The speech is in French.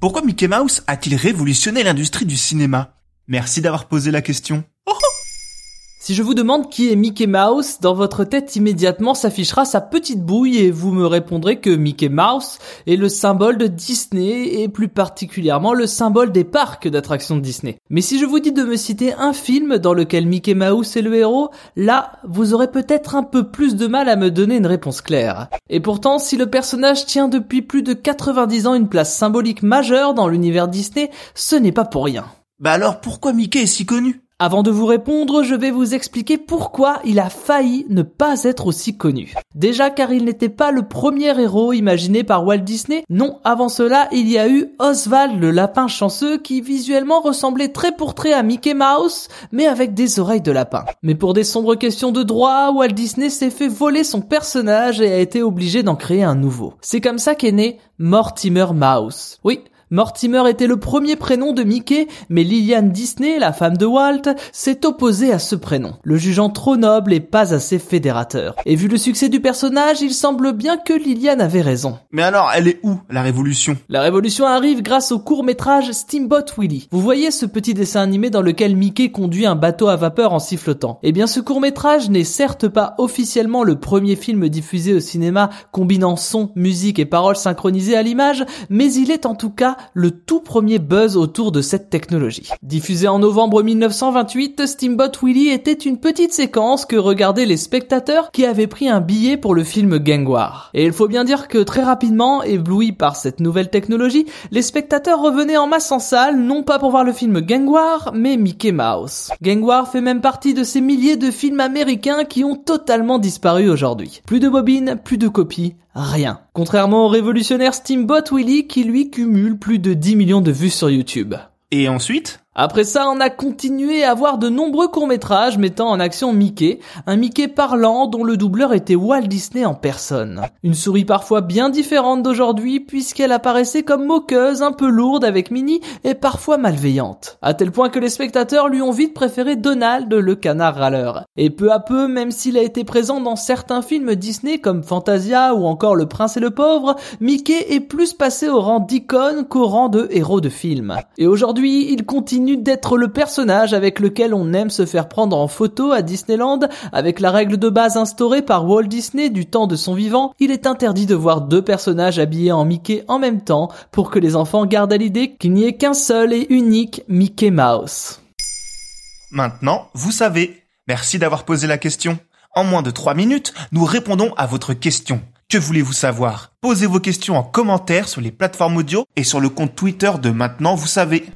Pourquoi Mickey Mouse a-t-il révolutionné l'industrie du cinéma? Merci d'avoir posé la question. Si je vous demande qui est Mickey Mouse, dans votre tête immédiatement s'affichera sa petite bouille et vous me répondrez que Mickey Mouse est le symbole de Disney et plus particulièrement le symbole des parcs d'attractions de Disney. Mais si je vous dis de me citer un film dans lequel Mickey Mouse est le héros, là, vous aurez peut-être un peu plus de mal à me donner une réponse claire. Et pourtant, si le personnage tient depuis plus de 90 ans une place symbolique majeure dans l'univers Disney, ce n'est pas pour rien. Bah alors pourquoi Mickey est si connu? Avant de vous répondre, je vais vous expliquer pourquoi il a failli ne pas être aussi connu. Déjà car il n'était pas le premier héros imaginé par Walt Disney. Non, avant cela, il y a eu Oswald le lapin chanceux qui visuellement ressemblait très pour très à Mickey Mouse, mais avec des oreilles de lapin. Mais pour des sombres questions de droit, Walt Disney s'est fait voler son personnage et a été obligé d'en créer un nouveau. C'est comme ça qu'est né Mortimer Mouse. Oui, Mortimer était le premier prénom de Mickey, mais Lillian Disney, la femme de Walt, s'est opposée à ce prénom, le jugeant trop noble et pas assez fédérateur. Et vu le succès du personnage, il semble bien que Lillian avait raison. Mais alors, elle est où, la révolution? La révolution arrive grâce au court-métrage Steamboat Willie. Vous voyez ce petit dessin animé dans lequel Mickey conduit un bateau à vapeur en sifflotant. Eh bien, ce court-métrage n'est certes pas officiellement le premier film diffusé au cinéma combinant son, musique et paroles synchronisées à l'image, mais il est en tout cas le tout premier buzz autour de cette technologie. Diffusé en novembre 1928, Steamboat Willie était une petite séquence que regardaient les spectateurs qui avaient pris un billet pour le film Gangwar. Et il faut bien dire que très rapidement, éblouis par cette nouvelle technologie, les spectateurs revenaient en masse en salle, non pas pour voir le film Gangwar, mais Mickey Mouse. Gangwar fait même partie de ces milliers de films américains qui ont totalement disparu aujourd'hui. Plus de bobines, plus de copies, rien. Contrairement au révolutionnaire Steamboat Willie qui lui cumule plus de 10 millions de vues sur YouTube. Et ensuite? Après ça, on a continué à voir de nombreux courts-métrages mettant en action Mickey, un Mickey parlant dont le doubleur était Walt Disney en personne. Une souris parfois bien différente d'aujourd'hui puisqu'elle apparaissait comme moqueuse, un peu lourde avec Minnie et parfois malveillante. À tel point que les spectateurs lui ont vite préféré Donald le canard râleur. Et peu à peu, même s'il a été présent dans certains films Disney comme Fantasia ou encore Le Prince et le Pauvre, Mickey est plus passé au rang d'icône qu'au rang de héros de film. Et aujourd'hui, il d'être le personnage avec lequel on aime se faire prendre en photo à Disneyland, avec la règle de base instaurée par Walt Disney du temps de son vivant, il est interdit de voir deux personnages habillés en Mickey en même temps pour que les enfants gardent à l'idée qu'il n'y ait qu'un seul et unique Mickey Mouse. Maintenant, vous savez. Merci d'avoir posé la question. En moins de 3 minutes, nous répondons à votre question. Que voulez-vous savoir? Posez vos questions en commentaire sur les plateformes audio et sur le compte Twitter de Maintenant, vous savez.